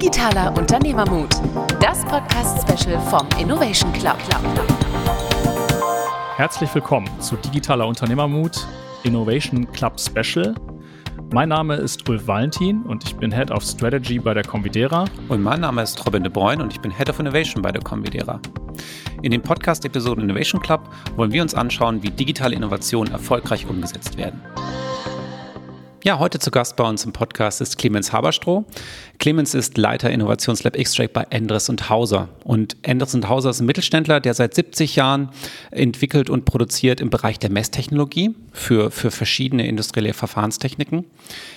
Digitaler Unternehmermut, das Podcast-Special vom Innovation Club. Herzlich willkommen zu Digitaler Unternehmermut Innovation Club Special. Mein Name ist Ulf Valentin und ich bin Head of Strategy bei der Convidera. Und mein Name ist Robin de Bruyne und ich bin Head of Innovation bei der Convidera. In den Podcast-Episoden Innovation Club wollen wir uns anschauen, wie digitale Innovationen erfolgreich umgesetzt werden. Ja, heute zu Gast bei uns im Podcast ist Clemens Haberstroh. Clemens ist Leiter Innovationslab X-Track bei Endres und Hauser. Und Endres und Hauser ist ein Mittelständler, der seit 70 Jahren entwickelt und produziert im Bereich der Messtechnologie für, für verschiedene industrielle Verfahrenstechniken.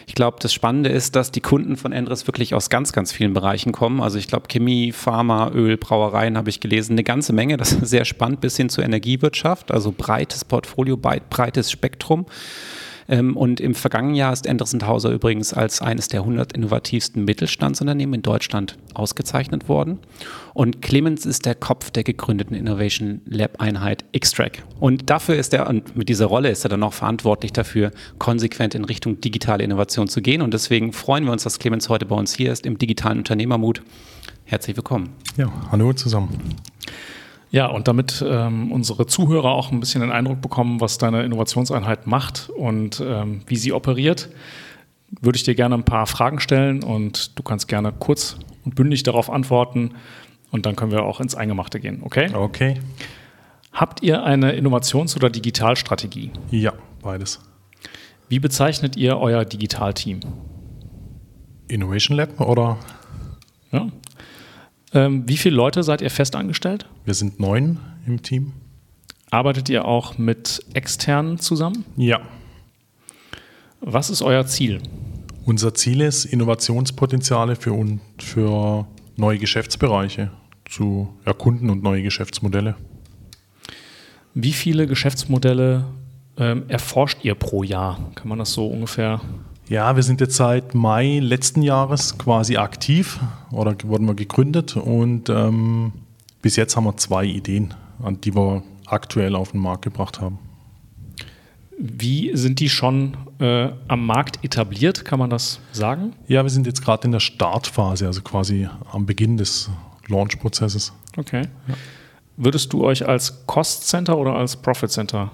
Ich glaube, das Spannende ist, dass die Kunden von Endres wirklich aus ganz, ganz vielen Bereichen kommen. Also ich glaube, Chemie, Pharma, Öl, Brauereien habe ich gelesen, eine ganze Menge. Das ist sehr spannend bis hin zur Energiewirtschaft. Also breites Portfolio, breites Spektrum. Ähm, und im vergangenen Jahr ist Anderson Hauser übrigens als eines der 100 innovativsten Mittelstandsunternehmen in Deutschland ausgezeichnet worden. Und Clemens ist der Kopf der gegründeten Innovation Lab Einheit Xtrack. Und dafür ist er, und mit dieser Rolle ist er dann auch verantwortlich dafür, konsequent in Richtung digitale Innovation zu gehen. Und deswegen freuen wir uns, dass Clemens heute bei uns hier ist im digitalen Unternehmermut. Herzlich willkommen. Ja, hallo zusammen. Ja, und damit ähm, unsere Zuhörer auch ein bisschen den Eindruck bekommen, was deine Innovationseinheit macht und ähm, wie sie operiert, würde ich dir gerne ein paar Fragen stellen und du kannst gerne kurz und bündig darauf antworten und dann können wir auch ins Eingemachte gehen, okay? Okay. Habt ihr eine Innovations- oder Digitalstrategie? Ja, beides. Wie bezeichnet ihr euer Digitalteam? Innovation Lab oder? Ja, ähm, wie viele Leute seid ihr fest angestellt? Wir sind neun im Team. Arbeitet ihr auch mit externen zusammen? Ja. Was ist euer Ziel? Unser Ziel ist, Innovationspotenziale für, für neue Geschäftsbereiche zu erkunden und neue Geschäftsmodelle. Wie viele Geschäftsmodelle ähm, erforscht ihr pro Jahr? Kann man das so ungefähr ja, wir sind jetzt seit Mai letzten Jahres quasi aktiv oder wurden wir gegründet und ähm, bis jetzt haben wir zwei Ideen, an die wir aktuell auf den Markt gebracht haben. Wie sind die schon äh, am Markt etabliert, kann man das sagen? Ja, wir sind jetzt gerade in der Startphase, also quasi am Beginn des Launch-Prozesses. Okay. Ja. Würdest du euch als Cost Center oder als Profit Center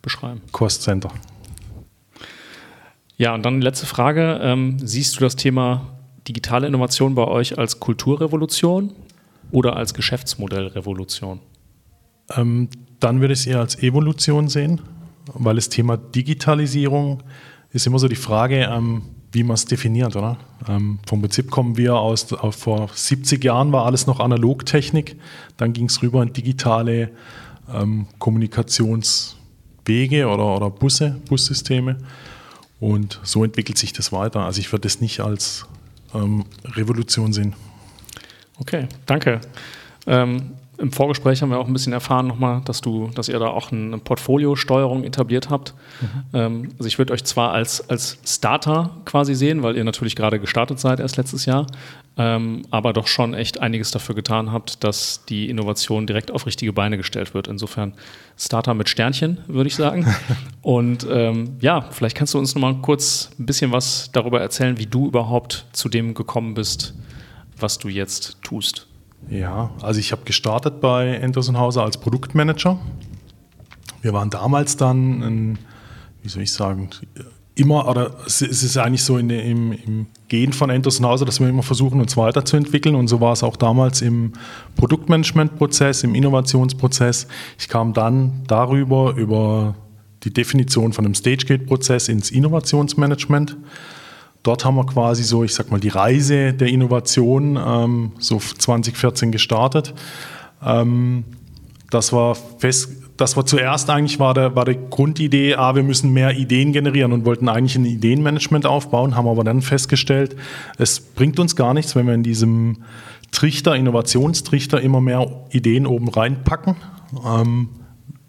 beschreiben? Cost Center. Ja, und dann letzte Frage. Ähm, siehst du das Thema digitale Innovation bei euch als Kulturrevolution oder als Geschäftsmodellrevolution? Ähm, dann würde ich es eher als Evolution sehen, weil das Thema Digitalisierung ist immer so die Frage, ähm, wie man es definiert, oder? Ähm, vom Prinzip kommen wir aus, auf, vor 70 Jahren war alles noch Analogtechnik, dann ging es rüber in digitale ähm, Kommunikationswege oder, oder Busse, Bussysteme. Und so entwickelt sich das weiter. Also ich würde das nicht als ähm, Revolution sehen. Okay, danke. Ähm, Im Vorgespräch haben wir auch ein bisschen erfahren nochmal, dass du, dass ihr da auch eine Portfoliosteuerung etabliert habt. Mhm. Ähm, also ich würde euch zwar als, als Starter quasi sehen, weil ihr natürlich gerade gestartet seid erst letztes Jahr, ähm, aber doch schon echt einiges dafür getan habt, dass die Innovation direkt auf richtige Beine gestellt wird. Insofern Starter mit Sternchen, würde ich sagen. Und ähm, ja, vielleicht kannst du uns noch mal kurz ein bisschen was darüber erzählen, wie du überhaupt zu dem gekommen bist, was du jetzt tust. Ja, also ich habe gestartet bei Anderson Hauser als Produktmanager. Wir waren damals dann, ein, wie soll ich sagen, immer, oder es ist eigentlich so in, im, im Gehen von Anderson Hauser, dass wir immer versuchen, uns weiterzuentwickeln. Und so war es auch damals im Produktmanagementprozess, im Innovationsprozess. Ich kam dann darüber, über die Definition von einem Stage-Gate-Prozess ins Innovationsmanagement. Dort haben wir quasi so, ich sag mal, die Reise der Innovation ähm, so 2014 gestartet. Ähm, das war fest, das war zuerst eigentlich war der, war die Grundidee, ah, wir müssen mehr Ideen generieren und wollten eigentlich ein Ideenmanagement aufbauen, haben aber dann festgestellt, es bringt uns gar nichts, wenn wir in diesem Trichter, Innovationstrichter immer mehr Ideen oben reinpacken, ähm,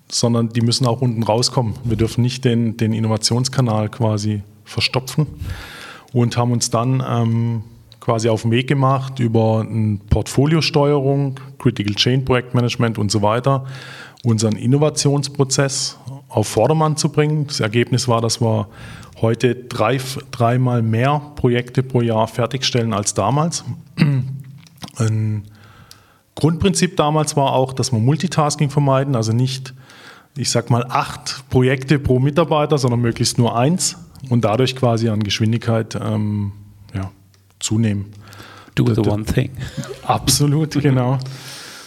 sondern die müssen auch unten rauskommen. Wir dürfen nicht den, den Innovationskanal quasi verstopfen und haben uns dann ähm, quasi auf den Weg gemacht über Portfoliosteuerung, Critical Chain Projektmanagement und so weiter unseren Innovationsprozess auf Vordermann zu bringen. Das Ergebnis war, dass wir heute drei, dreimal mehr Projekte pro Jahr fertigstellen als damals. Ein Grundprinzip damals war auch, dass wir Multitasking vermeiden, also nicht, ich sag mal, acht Projekte pro Mitarbeiter, sondern möglichst nur eins und dadurch quasi an Geschwindigkeit ähm, ja, zunehmen. Do the one thing. Absolut, genau.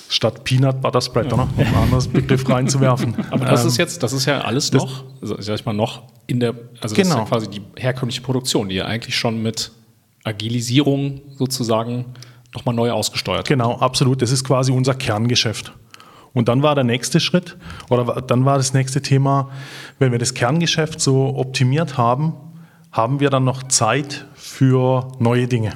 Statt Peanut Butter Spread, ja. um einen anderen Begriff reinzuwerfen. Aber das ähm, ist jetzt, das ist ja alles noch, sag ich mal, noch in der, also genau. das ist ja genau. quasi die herkömmliche Produktion, die ja eigentlich schon mit Agilisierung sozusagen nochmal neu ausgesteuert. Genau, absolut. Das ist quasi unser Kerngeschäft. Und dann war der nächste Schritt, oder dann war das nächste Thema, wenn wir das Kerngeschäft so optimiert haben, haben wir dann noch Zeit für neue Dinge.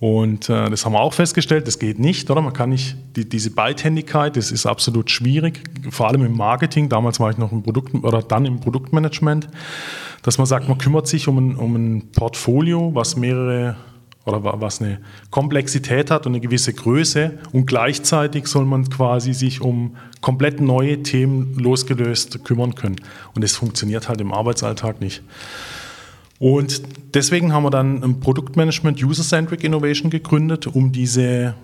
Und äh, das haben wir auch festgestellt, das geht nicht, oder? Man kann nicht, die, diese Beidhändigkeit, das ist absolut schwierig, vor allem im Marketing. Damals war ich noch im Produkt oder dann im Produktmanagement, dass man sagt, man kümmert sich um ein, um ein Portfolio, was mehrere oder was eine Komplexität hat und eine gewisse Größe und gleichzeitig soll man quasi sich um komplett neue Themen losgelöst kümmern können. Und das funktioniert halt im Arbeitsalltag nicht. Und deswegen haben wir dann ein Produktmanagement User-Centric Innovation gegründet, um diese,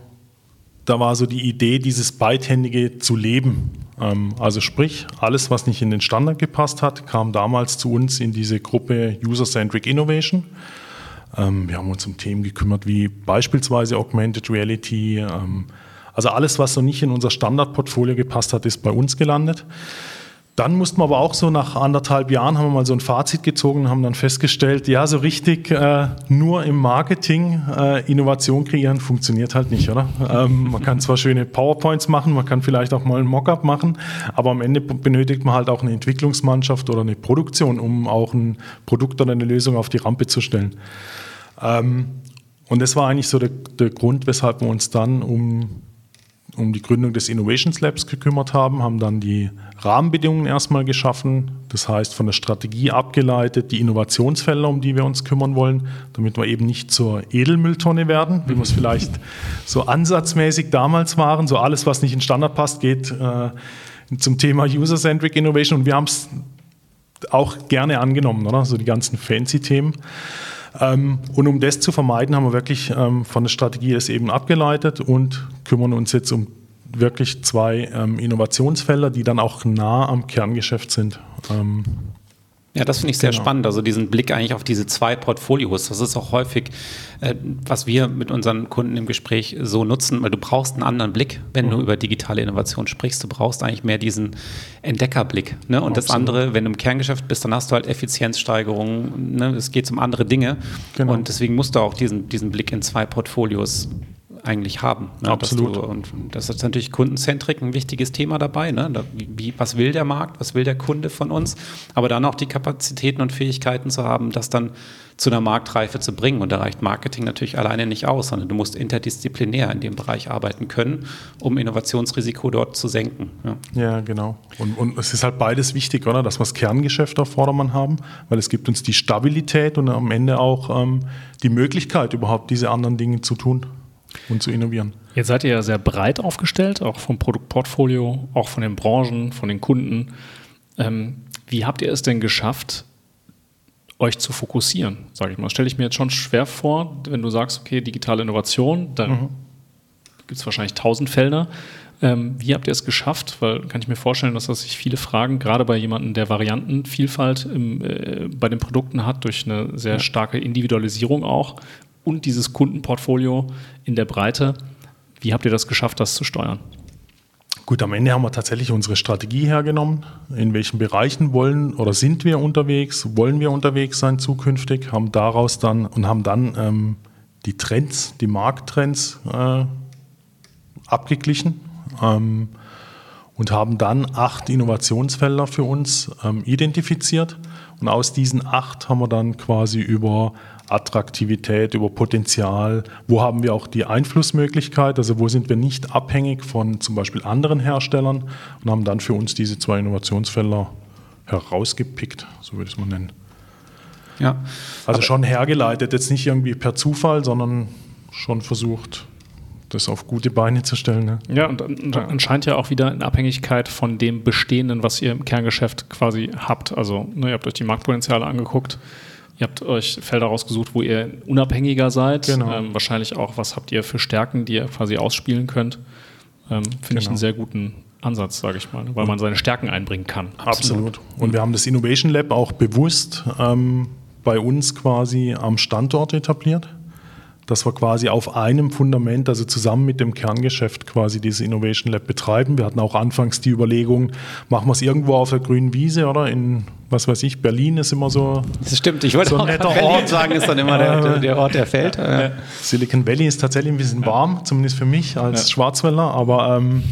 da war so die Idee, dieses beidhändige zu leben. Ähm, also sprich, alles, was nicht in den Standard gepasst hat, kam damals zu uns in diese Gruppe User-Centric Innovation. Ähm, wir haben uns um Themen gekümmert wie beispielsweise Augmented Reality. Ähm, also alles, was so nicht in unser Standardportfolio gepasst hat, ist bei uns gelandet. Dann mussten wir aber auch so nach anderthalb Jahren haben wir mal so ein Fazit gezogen und haben dann festgestellt, ja, so richtig äh, nur im Marketing äh, Innovation kreieren funktioniert halt nicht, oder? Ähm, man kann zwar schöne PowerPoints machen, man kann vielleicht auch mal ein Mockup machen, aber am Ende benötigt man halt auch eine Entwicklungsmannschaft oder eine Produktion, um auch ein Produkt oder eine Lösung auf die Rampe zu stellen. Ähm, und das war eigentlich so der, der Grund, weshalb wir uns dann um um die Gründung des Innovations Labs gekümmert haben, haben dann die Rahmenbedingungen erstmal geschaffen, das heißt von der Strategie abgeleitet, die Innovationsfelder, um die wir uns kümmern wollen, damit wir eben nicht zur Edelmülltonne werden, wie wir es vielleicht so ansatzmäßig damals waren. So alles, was nicht in Standard passt, geht äh, zum Thema User-Centric Innovation und wir haben es auch gerne angenommen, oder? So die ganzen fancy Themen. Ähm, und um das zu vermeiden, haben wir wirklich ähm, von der Strategie es eben abgeleitet und kümmern uns jetzt um wirklich zwei ähm, Innovationsfelder, die dann auch nah am Kerngeschäft sind. Ja, das finde ich sehr genau. spannend. Also diesen Blick eigentlich auf diese zwei Portfolios. Das ist auch häufig, äh, was wir mit unseren Kunden im Gespräch so nutzen, weil du brauchst einen anderen Blick, wenn mhm. du über digitale Innovation sprichst. Du brauchst eigentlich mehr diesen Entdeckerblick. Ne? Und Absolut. das andere, wenn du im Kerngeschäft bist, dann hast du halt Effizienzsteigerungen. Ne? Es geht um andere Dinge. Genau. Und deswegen musst du auch diesen, diesen Blick in zwei Portfolios eigentlich haben. Ne? Absolut. Du, und das ist natürlich Kundenzentrik ein wichtiges Thema dabei. Ne? Da, wie, was will der Markt, was will der Kunde von uns? Aber dann auch die Kapazitäten und Fähigkeiten zu haben, das dann zu einer Marktreife zu bringen. Und da reicht Marketing natürlich alleine nicht aus, sondern du musst interdisziplinär in dem Bereich arbeiten können, um Innovationsrisiko dort zu senken. Ja, ja genau. Und, und es ist halt beides wichtig, oder? Dass wir das Kerngeschäft auf Vordermann haben, weil es gibt uns die Stabilität und am Ende auch ähm, die Möglichkeit, überhaupt diese anderen Dinge zu tun und zu innovieren. Jetzt seid ihr ja sehr breit aufgestellt, auch vom Produktportfolio, auch von den Branchen, von den Kunden. Ähm, wie habt ihr es denn geschafft, euch zu fokussieren, sage ich mal? Stelle ich mir jetzt schon schwer vor, wenn du sagst, okay, digitale Innovation, dann mhm. gibt es wahrscheinlich tausend Felder. Ähm, wie habt ihr es geschafft? Weil kann ich mir vorstellen, dass das sich viele fragen, gerade bei jemandem, der Variantenvielfalt im, äh, bei den Produkten hat, durch eine sehr starke Individualisierung auch und dieses Kundenportfolio in der Breite. Wie habt ihr das geschafft, das zu steuern? Gut, am Ende haben wir tatsächlich unsere Strategie hergenommen. In welchen Bereichen wollen oder sind wir unterwegs? Wollen wir unterwegs sein zukünftig? Haben daraus dann und haben dann ähm, die Trends, die Markttrends äh, abgeglichen ähm, und haben dann acht Innovationsfelder für uns ähm, identifiziert. Und aus diesen acht haben wir dann quasi über Attraktivität, über Potenzial, wo haben wir auch die Einflussmöglichkeit, also wo sind wir nicht abhängig von zum Beispiel anderen Herstellern und haben dann für uns diese zwei Innovationsfelder herausgepickt, so würde ich es mal nennen. Ja. Also schon hergeleitet, jetzt nicht irgendwie per Zufall, sondern schon versucht, das auf gute Beine zu stellen. Ne? Ja, und, und anscheinend ja auch wieder in Abhängigkeit von dem Bestehenden, was ihr im Kerngeschäft quasi habt. Also ne, ihr habt euch die Marktpotenziale angeguckt, ihr habt euch Felder rausgesucht, wo ihr unabhängiger seid. Genau. Ähm, wahrscheinlich auch, was habt ihr für Stärken, die ihr quasi ausspielen könnt. Ähm, Finde ich Genau. einen sehr guten Ansatz, sage ich mal, weil man seine Stärken einbringen kann. Absolut. Und wir haben das Innovation Lab auch bewusst ähm, bei uns quasi am Standort etabliert, dass wir quasi auf einem Fundament, also zusammen mit dem Kerngeschäft quasi dieses Innovation Lab betreiben. Wir hatten auch anfangs die Überlegung, machen wir es irgendwo auf der grünen Wiese oder in, was weiß ich, Berlin ist immer so, Das stimmt, ich wollte So ein auch netter Berlin Ort. sagen, ist dann immer der, der, Ort, der fällt. Ja. Silicon Valley ist tatsächlich ein bisschen warm, zumindest für mich als Schwarzwälder, aber ähm,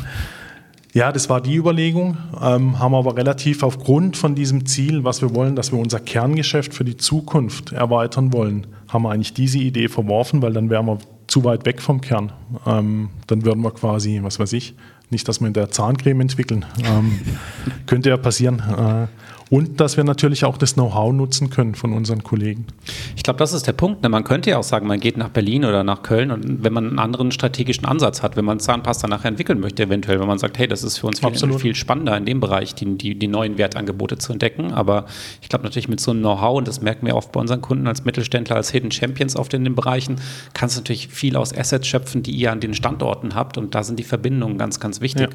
ja, das war die Überlegung, ähm, haben aber relativ aufgrund von diesem Ziel, was wir wollen, dass wir unser Kerngeschäft für die Zukunft erweitern wollen, haben wir eigentlich diese Idee verworfen, weil dann wären wir zu weit weg vom Kern. Ähm, dann würden wir quasi, was weiß ich, nicht, dass wir in der Zahncreme entwickeln. Ähm, könnte ja passieren. Äh, und dass wir natürlich auch das Know-how nutzen können von unseren Kollegen. Ich glaube, das ist der Punkt. Ne? Man könnte ja auch sagen, man geht nach Berlin oder nach Köln und wenn man einen anderen strategischen Ansatz hat, wenn man Zahnpasta nachher entwickeln möchte, eventuell, wenn man sagt, hey, das ist für uns viel, Absolut. viel spannender in dem Bereich, die, die, die neuen Wertangebote zu entdecken. Aber ich glaube natürlich mit so einem Know-how, und das merken wir oft bei unseren Kunden als Mittelständler, als Hidden Champions oft in den Bereichen, kannst du natürlich viel aus Assets schöpfen, die ihr an den Standorten habt und da sind die Verbindungen ganz, ganz wichtig.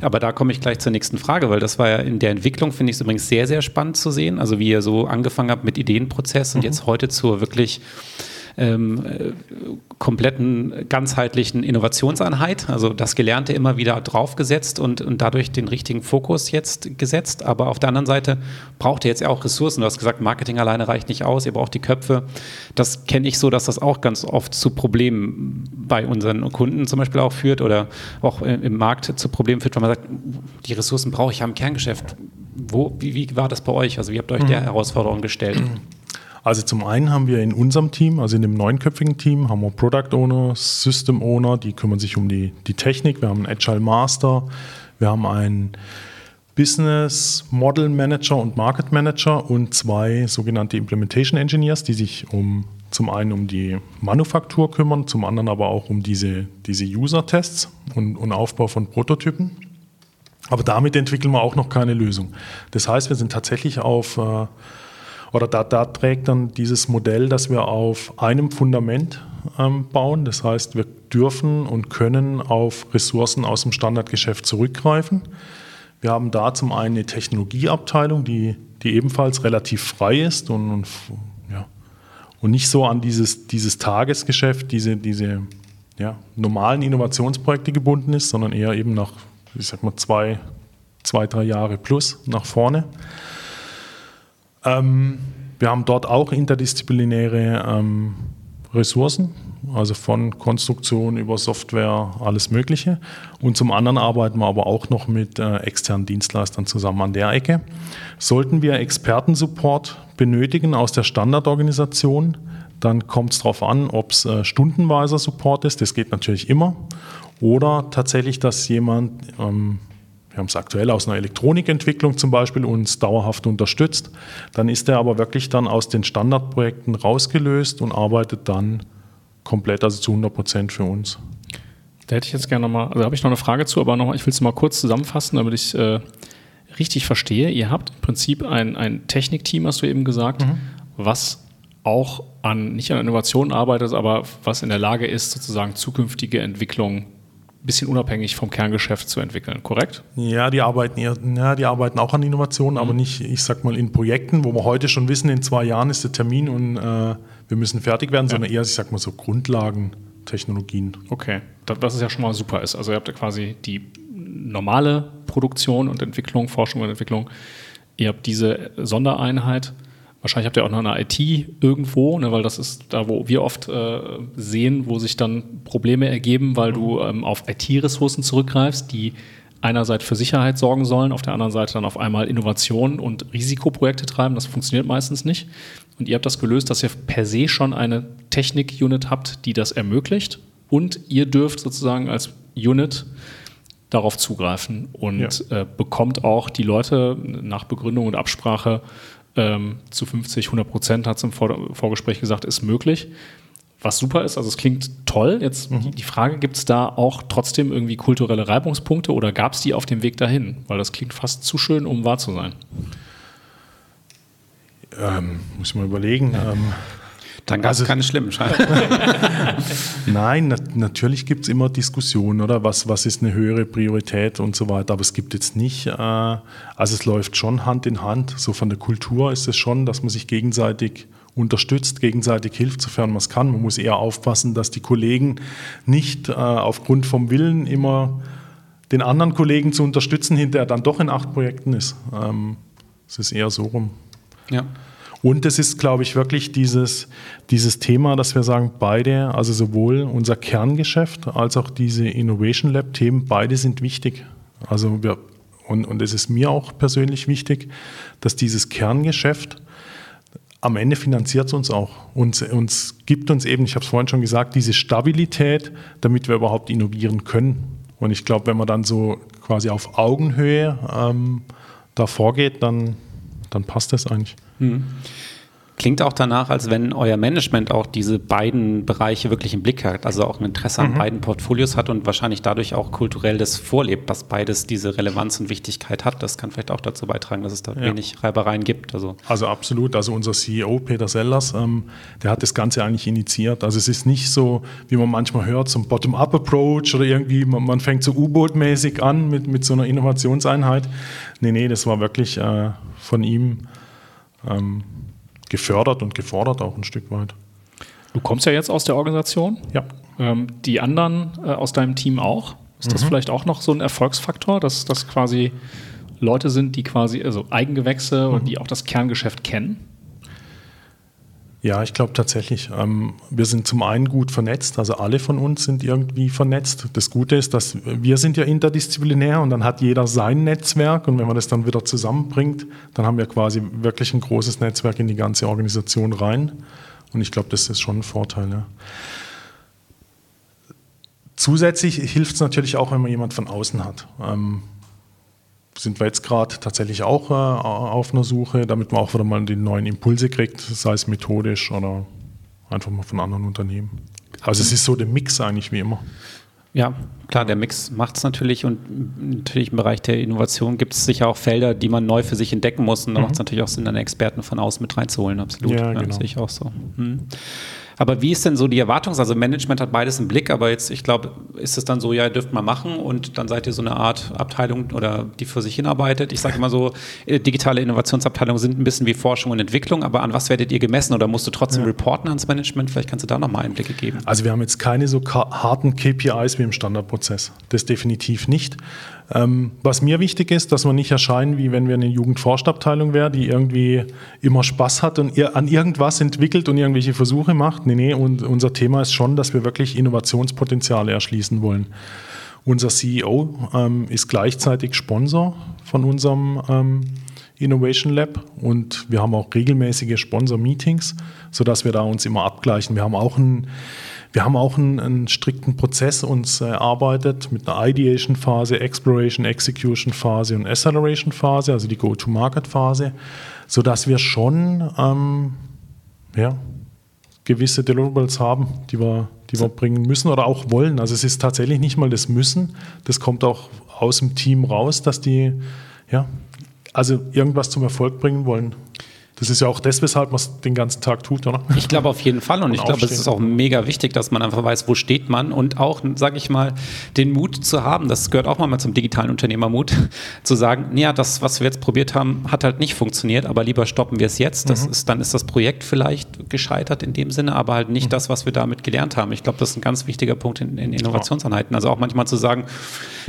Aber da komme ich gleich zur nächsten Frage, weil das war ja in der Entwicklung, finde ich es übrigens sehr, sehr spannend zu sehen. Also wie ihr so angefangen habt mit Ideenprozess und jetzt heute zur wirklich ähm, äh, kompletten ganzheitlichen Innovationseinheit, also das Gelernte immer wieder draufgesetzt und, und dadurch den richtigen Fokus jetzt gesetzt. Aber auf der anderen Seite braucht ihr jetzt ja auch Ressourcen. Du hast gesagt, Marketing alleine reicht nicht aus, ihr braucht die Köpfe. Das kenne ich so, dass das auch ganz oft zu Problemen bei unseren Kunden zum Beispiel auch führt oder auch im Markt zu Problemen führt, weil man sagt, die Ressourcen brauche ich ja im Kerngeschäft. Wo, wie, wie war das bei euch? Also wie habt ihr euch der Herausforderung gestellt? Also zum einen haben wir in unserem Team, also in dem neunköpfigen Team, haben wir Product Owner, System Owner, die kümmern sich um die, die Technik. Wir haben einen Agile Master, wir haben einen Business Model Manager und Market Manager und zwei sogenannte Implementation Engineers, die sich um zum einen um die Manufaktur kümmern, zum anderen aber auch um diese, diese User-Tests und, und Aufbau von Prototypen. Aber damit entwickeln wir auch noch keine Lösung. Das heißt, wir sind tatsächlich auf, äh, oder da, da trägt dann dieses Modell, dass wir auf einem Fundament ähm, bauen. Das heißt, wir dürfen und können auf Ressourcen aus dem Standardgeschäft zurückgreifen. Wir haben da zum einen eine Technologieabteilung, die, die ebenfalls relativ frei ist und, und, ja, und nicht so an dieses, dieses Tagesgeschäft, diese, diese ja, normalen Innovationsprojekte gebunden ist, sondern eher eben nach, ich sag mal, zwei, zwei drei Jahre plus nach vorne. Ähm, wir haben dort auch interdisziplinäre ähm, Ressourcen, also von Konstruktion über Software, alles Mögliche. Und zum anderen arbeiten wir aber auch noch mit äh, externen Dienstleistern zusammen an der Ecke. Sollten wir Expertensupport benötigen aus der Standardorganisation, dann kommt es darauf an, ob es äh, stundenweiser Support ist, das geht natürlich immer, oder tatsächlich, dass jemand, ähm, wir haben es aktuell aus einer Elektronikentwicklung zum Beispiel, uns dauerhaft unterstützt, dann ist er aber wirklich dann aus den Standardprojekten rausgelöst und arbeitet dann komplett, also zu 100 Prozent für uns. Da hätte ich jetzt gerne nochmal, also da habe ich noch eine Frage zu, aber noch, ich will es mal kurz zusammenfassen, damit ich es äh, richtig verstehe. Ihr habt im Prinzip ein, ein Technikteam, hast du eben gesagt, was auch an, nicht an Innovationen arbeitet, aber was in der Lage ist, sozusagen zukünftige Entwicklungen ein bisschen unabhängig vom Kerngeschäft zu entwickeln, korrekt? Ja, die arbeiten eher, ja, die arbeiten auch an Innovationen, aber nicht, ich sag mal, in Projekten, wo wir heute schon wissen, in zwei Jahren ist der Termin und äh, wir müssen fertig werden, sondern eher, ich sag mal, so Grundlagentechnologien. Okay, das, was es ja schon mal super ist. Also ihr habt ja quasi die normale Produktion und Entwicklung, Forschung und Entwicklung. Ihr habt diese Sondereinheit. Wahrscheinlich habt ihr auch noch eine IT irgendwo, ne, weil das ist da, wo wir oft äh, sehen, wo sich dann Probleme ergeben, weil du ähm, auf IT-Ressourcen zurückgreifst, die einerseits für Sicherheit sorgen sollen, auf der anderen Seite dann auf einmal Innovation und Risikoprojekte treiben. Das funktioniert meistens nicht. Und ihr habt das gelöst, dass ihr per se schon eine Technik-Unit habt, die das ermöglicht. Und ihr dürft sozusagen als Unit darauf zugreifen und äh, bekommt auch die Leute nach Begründung und Absprache ähm, zu 50, 100 Prozent, hat es im Vor Vorgespräch gesagt, ist möglich. was super ist. Also es klingt toll. Jetzt mhm. die Frage, gibt es da auch trotzdem irgendwie kulturelle Reibungspunkte oder gab es die auf dem Weg dahin? Weil das klingt fast zu schön, um wahr zu sein. Ähm, muss ich mal überlegen. Ähm, dann gab es also, keine schlimmen. Nein, na natürlich gibt es immer Diskussionen, oder? Was, was ist eine höhere Priorität und so weiter. Aber es gibt jetzt nicht, äh, also es läuft schon Hand in Hand. So von der Kultur ist es schon, dass man sich gegenseitig unterstützt, gegenseitig hilft, sofern man es kann. Man muss eher aufpassen, dass die Kollegen nicht äh, aufgrund vom Willen immer den anderen Kollegen zu unterstützen, hinterher dann doch in acht Projekten ist. Ähm, es ist eher so rum. Ja. Und es ist, glaube ich, wirklich dieses, dieses Thema, dass wir sagen, beide, also sowohl unser Kerngeschäft als auch diese Innovation Lab-Themen, beide sind wichtig. Also wir, und, und es ist mir auch persönlich wichtig, dass dieses Kerngeschäft am Ende finanziert uns auch und uns gibt uns eben, ich habe es vorhin schon gesagt, diese Stabilität, damit wir überhaupt innovieren können. Und ich glaube, wenn man dann so quasi auf Augenhöhe ähm, da vorgeht, dann, dann passt das eigentlich. Mhm. Klingt auch danach, als wenn euer Management auch diese beiden Bereiche wirklich im Blick hat, also auch ein Interesse an mhm. beiden Portfolios hat und wahrscheinlich dadurch auch kulturell das vorlebt, dass beides diese Relevanz und Wichtigkeit hat. Das kann vielleicht auch dazu beitragen, dass es da ja. wenig Reibereien gibt. Also. also absolut. Also unser CEO Peter Sellers, ähm, der hat das Ganze eigentlich initiiert. Also es ist nicht so, wie man manchmal hört, zum Bottom-up-Approach oder irgendwie, man, man fängt so U-Boot-mäßig an mit, mit so einer Innovationseinheit. Nee, nee, das war wirklich äh, von ihm ähm, gefördert und gefordert auch ein Stück weit. Du kommst ja jetzt aus der Organisation. Ja. Ähm, die anderen äh, aus deinem Team auch. Ist das mhm. vielleicht auch noch so ein Erfolgsfaktor, dass das quasi Leute sind, die quasi, also Eigengewächse mhm. und die auch das Kerngeschäft kennen? Ja, ich glaube tatsächlich. Ähm, wir sind zum einen gut vernetzt, also alle von uns sind irgendwie vernetzt. Das Gute ist, dass wir sind ja interdisziplinär und dann hat jeder sein Netzwerk und wenn man das dann wieder zusammenbringt, dann haben wir quasi wirklich ein großes Netzwerk in die ganze Organisation rein. Und ich glaube, das ist schon ein Vorteil. Ja. Zusätzlich hilft es natürlich auch, wenn man jemand von außen hat. Ähm, sind wir jetzt gerade tatsächlich auch äh, auf einer Suche, damit man auch wieder mal die neuen Impulse kriegt, sei es methodisch oder einfach mal von anderen Unternehmen. Also es ist so der Mix eigentlich wie immer. Ja, klar, der Mix macht es natürlich und natürlich im Bereich der Innovation gibt es sicher auch Felder, die man neu für sich entdecken muss und da mhm. macht es natürlich auch Sinn, dann Experten von außen mit reinzuholen, absolut. Ja, genau. Das sehe ich auch so. Mhm. Aber wie ist denn so die Erwartungs-, also Management hat beides im Blick, aber jetzt, ich glaube, ist es dann so, ja, ihr dürft mal machen und dann seid ihr so eine Art Abteilung oder die für sich hinarbeitet. Ich sage immer so, äh, digitale Innovationsabteilungen sind ein bisschen wie Forschung und Entwicklung, aber an was werdet ihr gemessen oder musst du trotzdem ja. reporten ans Management? Vielleicht kannst du da nochmal Einblicke geben. Also wir haben jetzt keine so harten KPIs wie im Standardprozess. Das definitiv nicht. Ähm, was mir wichtig ist, dass wir nicht erscheinen, wie wenn wir eine Jugendforstabteilung wären, die irgendwie immer Spaß hat und an irgendwas entwickelt und irgendwelche Versuche macht. Nee, nee, und unser Thema ist schon, dass wir wirklich Innovationspotenziale erschließen wollen. Unser CEO ähm, ist gleichzeitig Sponsor von unserem ähm, Innovation Lab und wir haben auch regelmäßige Sponsor-Meetings, sodass wir da uns immer abgleichen. Wir haben auch ein wir haben auch einen, einen strikten Prozess uns erarbeitet mit einer Ideation-Phase, Exploration, Execution-Phase und Acceleration-Phase, also die Go-to-Market-Phase, sodass wir schon ähm, ja, gewisse Deliverables haben, die wir, die wir bringen müssen oder auch wollen. Also es ist tatsächlich nicht mal das Müssen, das kommt auch aus dem Team raus, dass die ja, also irgendwas zum Erfolg bringen wollen. Das ist ja auch das, weshalb man es den ganzen Tag tut, oder? Ich glaube auf jeden Fall und, und ich glaube, es ist auch mega wichtig, dass man einfach weiß, wo steht man und auch, sage ich mal, den Mut zu haben, das gehört auch mal zum digitalen Unternehmermut, zu sagen, ja, das, was wir jetzt probiert haben, hat halt nicht funktioniert, aber lieber stoppen wir es jetzt. Das mhm. ist, dann ist das Projekt vielleicht gescheitert in dem Sinne, aber halt nicht mhm. das, was wir damit gelernt haben. Ich glaube, das ist ein ganz wichtiger Punkt in, in Innovationseinheiten. Also auch manchmal zu sagen,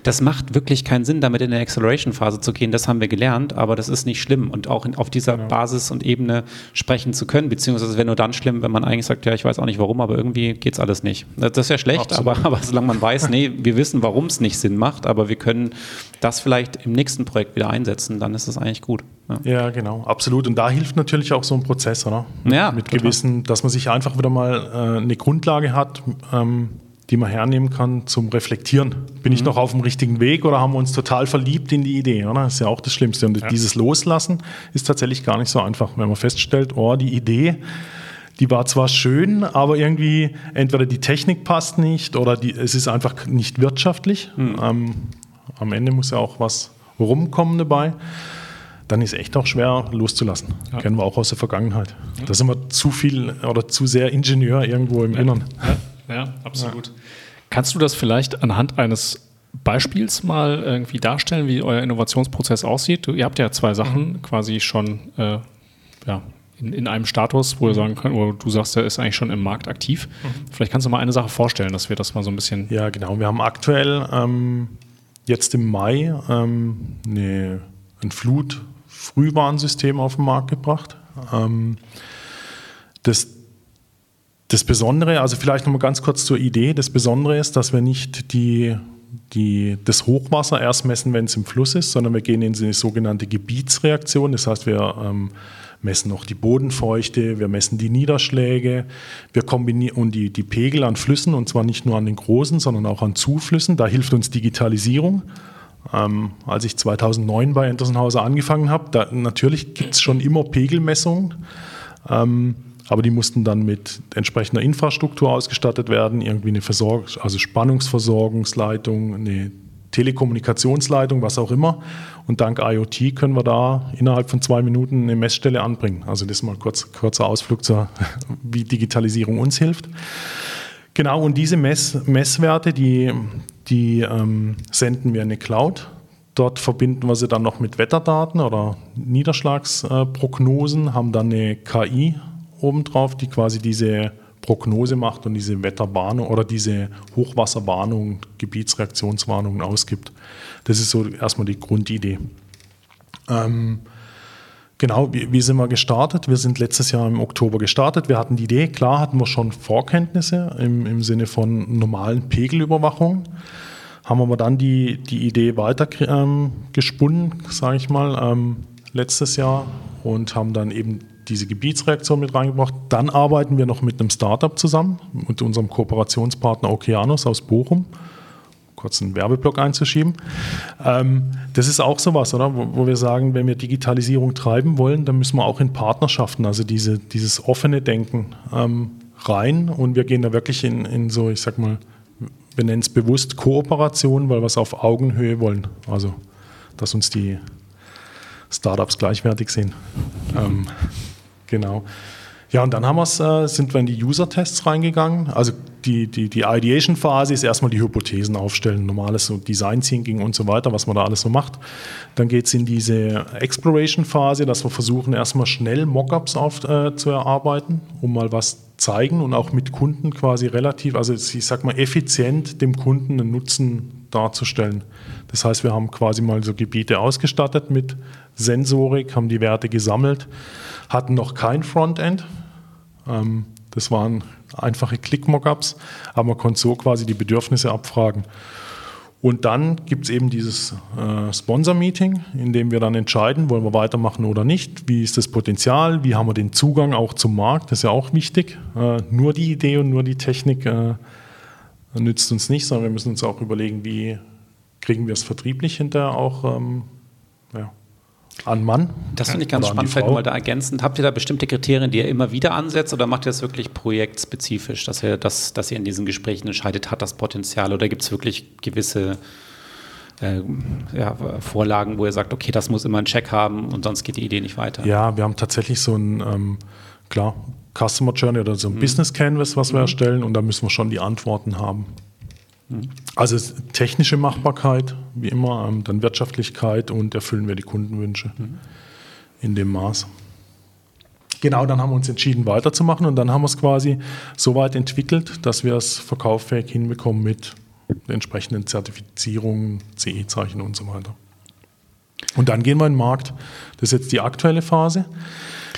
das macht wirklich keinen Sinn, damit in der Acceleration-Phase zu gehen, das haben wir gelernt, aber das ist nicht schlimm und auch in, auf dieser genau. Basis und und Ebene sprechen zu können, beziehungsweise es wäre nur dann schlimm, wenn man eigentlich sagt, ja, ich weiß auch nicht warum, aber irgendwie geht es alles nicht. Das ist ja schlecht, aber, aber solange man weiß, nee, wir wissen, warum es nicht Sinn macht, aber wir können das vielleicht im nächsten Projekt wieder einsetzen, dann ist es eigentlich gut. Ja. ja. genau, absolut. Und da hilft natürlich auch so ein Prozess, oder? Ja, mit total. gewissen, dass man sich einfach wieder mal äh, eine Grundlage hat, ähm, die man hernehmen kann zum Reflektieren. Bin mhm. ich noch auf dem richtigen Weg oder haben wir uns total verliebt in die Idee? Oder? Das ist ja auch das Schlimmste. Und ja. dieses Loslassen ist tatsächlich gar nicht so einfach, wenn man feststellt, oh, die Idee, die war zwar schön, aber irgendwie entweder die Technik passt nicht oder die, es ist einfach nicht wirtschaftlich. Mhm. Ähm, am Ende muss ja auch was rumkommen dabei. Dann ist echt auch schwer loszulassen. Ja. Kennen wir auch aus der Vergangenheit. Ja. Da sind wir zu viel oder zu sehr Ingenieur irgendwo im ja. Innern. Ja, absolut. Kannst du das vielleicht anhand eines Beispiels mal irgendwie darstellen, wie euer Innovationsprozess aussieht? Du, ihr habt ja zwei Sachen mhm. quasi schon äh, ja, in, in, einem Status, wo ihr sagen könnt, wo du sagst, der ist eigentlich schon im Markt aktiv. Mhm. Vielleicht kannst du mal eine Sache vorstellen, dass wir das mal so ein bisschen. Ja, genau. Wir haben aktuell ähm, jetzt im Mai ähm, eine, ein Flut-Frühwarnsystem auf den Markt gebracht. Ähm, das das Besondere, also vielleicht nochmal ganz kurz zur Idee, das Besondere ist, dass wir nicht die, die, das Hochwasser erst messen, wenn es im Fluss ist, sondern wir gehen in eine sogenannte Gebietsreaktion. Das heißt, wir ähm, messen noch die Bodenfeuchte, wir messen die Niederschläge, wir kombinieren und die, die Pegel an Flüssen und zwar nicht nur an den großen, sondern auch an Zuflüssen. Da hilft uns Digitalisierung. Ähm, als ich 2009 bei Entersenhauser angefangen habe, da, natürlich gibt es schon immer Pegelmessungen. Ähm, aber die mussten dann mit entsprechender Infrastruktur ausgestattet werden, irgendwie eine Versorgung, also Spannungsversorgungsleitung, eine Telekommunikationsleitung, was auch immer. Und dank IoT können wir da innerhalb von zwei Minuten eine Messstelle anbringen. Also das ist mal kurz, kurzer Ausflug zur, wie Digitalisierung uns hilft. Genau, und diese Mess, Messwerte, die, die ähm, senden wir in eine Cloud. Dort verbinden wir sie dann noch mit Wetterdaten oder Niederschlagsprognosen, haben dann eine KI obendrauf, die quasi diese Prognose macht und diese Wetterwarnung oder diese Hochwasserwarnung, Gebietsreaktionswarnungen ausgibt. Das ist so erstmal die Grundidee. Ähm, genau, wie, wie, sind wir gestartet? Wir sind letztes Jahr im Oktober gestartet. Wir hatten die Idee, klar hatten wir schon Vorkenntnisse im, im Sinne von normalen Pegelüberwachung. Haben aber dann die, die Idee weiter ähm, gesponnen, sage ich mal, ähm, letztes Jahr und haben dann eben diese Gebietsreaktion mit reingebracht. Dann arbeiten wir noch mit einem Startup zusammen, mit unserem Kooperationspartner Okeanos aus Bochum. Kurz einen Werbeblock einzuschieben. Ähm, das ist auch sowas, oder? Wo, wir sagen, wenn wir Digitalisierung treiben wollen, dann müssen wir auch in Partnerschaften, also diese, dieses offene Denken ähm, rein. Und wir gehen da wirklich in, in so, ich sag mal, wir nennen es bewusst Kooperation, weil wir es auf Augenhöhe wollen. Also, dass uns die Startups gleichwertig sehen. Ähm, Genau. Ja, und dann haben äh, sind wir in die User-Tests reingegangen. Also die, die, die Ideation-Phase ist erstmal die Hypothesen aufstellen, normales so Design Thinking und so weiter, was man da alles so macht. Dann geht es in diese Exploration-Phase, dass wir versuchen, erstmal schnell Mockups auf, äh, zu erarbeiten, um mal was zeigen und auch mit Kunden quasi relativ, also ich sag mal, effizient dem Kunden einen Nutzen darzustellen. Das heißt, wir haben quasi mal so Gebiete ausgestattet mit Sensorik, haben die Werte gesammelt hatten noch kein Frontend. Ähm, das waren einfache Click-Mockups, aber man konnte so quasi die Bedürfnisse abfragen. Und dann gibt es eben dieses äh, Sponsor-Meeting, in dem wir dann entscheiden, wollen wir weitermachen oder nicht, wie ist das Potenzial, wie haben wir den Zugang auch zum Markt, das ist ja auch wichtig. Äh, nur die Idee und nur die Technik äh, nützt uns nicht, sondern wir müssen uns auch überlegen, wie kriegen wir es vertrieblich hinterher auch ähm, ja, an Mann. Das finde ich ganz spannend, vielleicht mal da ergänzend. Habt ihr da bestimmte Kriterien, die ihr immer wieder ansetzt oder macht ihr das wirklich projektspezifisch, dass ihr, das, dass ihr in diesen Gesprächen entscheidet, hat das Potenzial oder gibt es wirklich gewisse äh, ja, Vorlagen, wo ihr sagt, okay, das muss immer einen Check haben und sonst geht die Idee nicht weiter? Ja, wir haben tatsächlich so ein, ähm, klar, Customer Journey oder so ein mhm. Business Canvas, was wir mhm. erstellen und da müssen wir schon die Antworten haben. Also technische Machbarkeit, wie immer, ähm, dann Wirtschaftlichkeit und erfüllen wir die Kundenwünsche mhm. in dem Maß. Genau, dann haben wir uns entschieden weiterzumachen und dann haben wir es quasi so weit entwickelt, dass wir es verkauffähig hinbekommen mit entsprechenden Zertifizierungen, CE-Zeichen und so weiter. Und dann gehen wir in den Markt. Das ist jetzt die aktuelle Phase,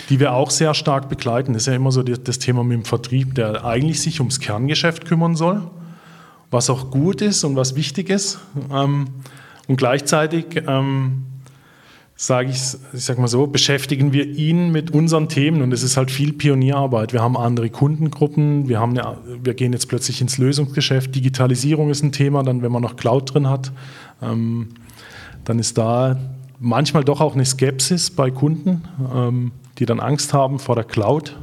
die wir auch sehr stark begleiten. Das ist ja immer so das Thema mit dem Vertrieb, der eigentlich sich ums Kerngeschäft kümmern soll was auch gut ist und was wichtig ist. Ähm, und gleichzeitig, ähm, sage ich, ich sag mal so, beschäftigen wir ihn mit unseren Themen und es ist halt viel Pionierarbeit. Wir haben andere Kundengruppen, wir, haben eine, wir gehen jetzt plötzlich ins Lösungsgeschäft. Digitalisierung ist ein Thema, dann wenn man noch Cloud drin hat, ähm, dann ist da manchmal doch auch eine Skepsis bei Kunden, ähm, die dann Angst haben vor der Cloud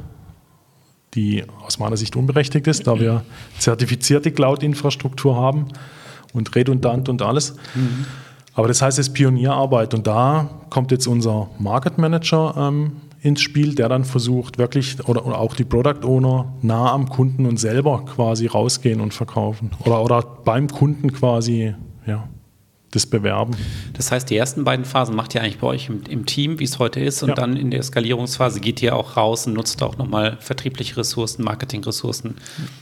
die aus meiner Sicht unberechtigt ist, da wir zertifizierte Cloud-Infrastruktur haben und redundant und alles. Mhm. Aber das heißt, es ist Pionierarbeit und da kommt jetzt unser Market Manager ähm, ins Spiel, der dann versucht, wirklich, oder, oder, auch die Product Owner nah am Kunden und selber quasi rausgehen und verkaufen. Oder, oder beim Kunden quasi, ja das Bewerben. Das heißt, die ersten beiden Phasen macht ihr eigentlich bei euch im, im Team, wie es heute ist, und ja. dann in der Skalierungsphase geht ihr auch raus und nutzt auch nochmal vertriebliche Ressourcen, Marketingressourcen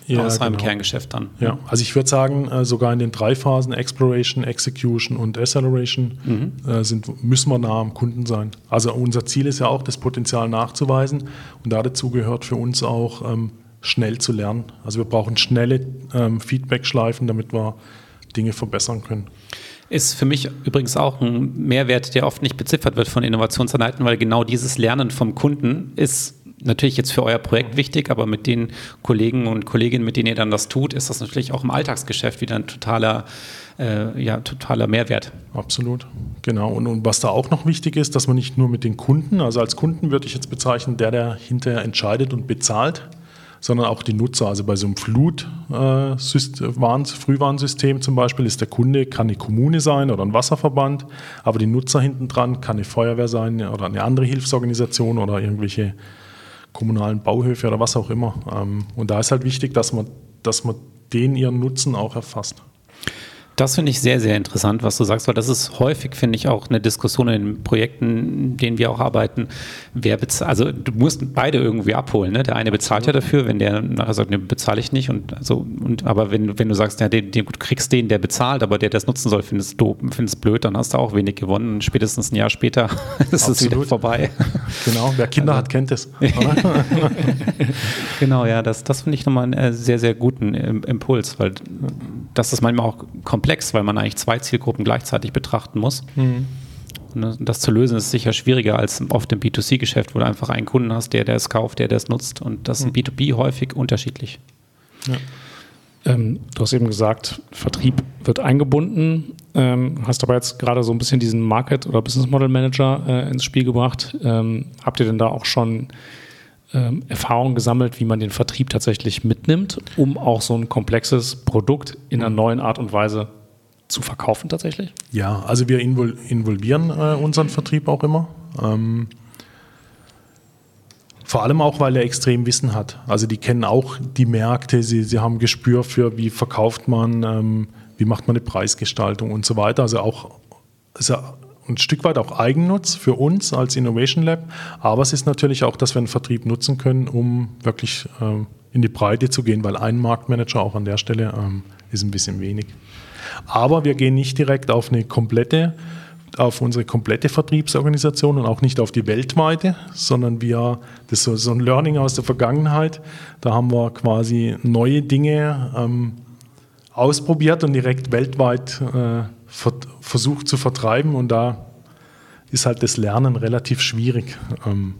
ja, aus eurem genau. Kerngeschäft dann. Ja, also ich würde sagen, äh, sogar in den drei Phasen Exploration, Execution und Acceleration mhm. äh, sind, müssen wir nah am Kunden sein. Also unser Ziel ist ja auch, das Potenzial nachzuweisen und dazu gehört für uns auch ähm, schnell zu lernen. Also wir brauchen schnelle ähm, Feedback-Schleifen, damit wir Dinge verbessern können. Ist für mich übrigens auch ein Mehrwert, der oft nicht beziffert wird von Innovationseinheiten, weil genau dieses Lernen vom Kunden ist natürlich jetzt für euer Projekt wichtig, aber mit den Kollegen und Kolleginnen, mit denen ihr dann das tut, ist das natürlich auch im Alltagsgeschäft wieder ein totaler, äh, ja, totaler Mehrwert. Absolut, genau. Und, und, was da auch noch wichtig ist, dass man nicht nur mit den Kunden, also als Kunden würde ich jetzt bezeichnen, der, der hinterher entscheidet und bezahlt, sondern auch die Nutzer. Also bei so einem Flut-Frühwarnsystem zum Beispiel ist der Kunde, kann eine Kommune sein oder ein Wasserverband, aber die Nutzer hinten dran kann eine Feuerwehr sein oder eine andere Hilfsorganisation oder irgendwelche kommunalen Bauhöfe oder was auch immer. Ähm, und da ist halt wichtig, dass man, dass man den ihren Nutzen auch erfasst. Das finde ich sehr, sehr interessant, was du sagst, weil das ist häufig, finde ich, auch eine Diskussion in den Projekten, in denen wir auch arbeiten. Wer bezahlt, also du musst beide irgendwie abholen. Ne? Der eine bezahlt ja dafür, wenn der nachher sagt, ne, bezahle ich nicht. Und also, und, aber wenn, wenn du sagst, ja, den, den, du kriegst den, der bezahlt, aber der, der das nutzen soll, findest du findest blöd, dann hast du auch wenig gewonnen. Und spätstens ein Jahr später ist es wieder vorbei. Genau, wer Kinder also, hat, kennt es. genau, ja, das, das finde ich nochmal einen sehr, sehr guten Impuls, weil das ist manchmal auch komplex, weil man eigentlich zwei Zielgruppen gleichzeitig betrachten muss. Mhm. Und das zu lösen ist sicher schwieriger als oft im B2C-Geschäft, wo du einfach einen Kunden hast, der, der es kauft, der, der es nutzt. Und das ist im B2B mhm. häufig unterschiedlich. Ja. Ähm, du hast eben gesagt, Vertrieb wird eingebunden. Ähm, hast aber jetzt gerade so ein bisschen diesen Market- oder Business Model Manager äh, ins Spiel gebracht. Ähm, habt ihr denn da auch schon ähm, Erfahrung gesammelt, wie man den Vertrieb tatsächlich mitnimmt, um auch so ein komplexes Produkt in einer neuen Art und Weise zu verkaufen tatsächlich? Ja, also wir invol involvieren äh, unseren Vertrieb auch immer. Ähm, vor allem auch, weil er extrem Wissen hat. Also die kennen auch die Märkte, sie, sie haben Gespür für, wie verkauft man, ähm, wie macht man eine Preisgestaltung und so weiter. Also auch also ein Stück weit auch Eigennutz für uns als Innovation Lab, aber es ist natürlich auch, dass wir einen Vertrieb nutzen können, um wirklich äh, in die Breite zu gehen, weil ein Marktmanager auch an der Stelle ähm, ist ein bisschen wenig. Aber wir gehen nicht direkt auf eine komplette, auf unsere komplette Vertriebsorganisation und auch nicht auf die weltweite, sondern wir, das ist so ein Learning aus der Vergangenheit, da haben wir quasi neue Dinge ähm, ausprobiert und direkt weltweit äh, versucht zu vertreiben und da ist halt das Lernen relativ schwierig, ähm,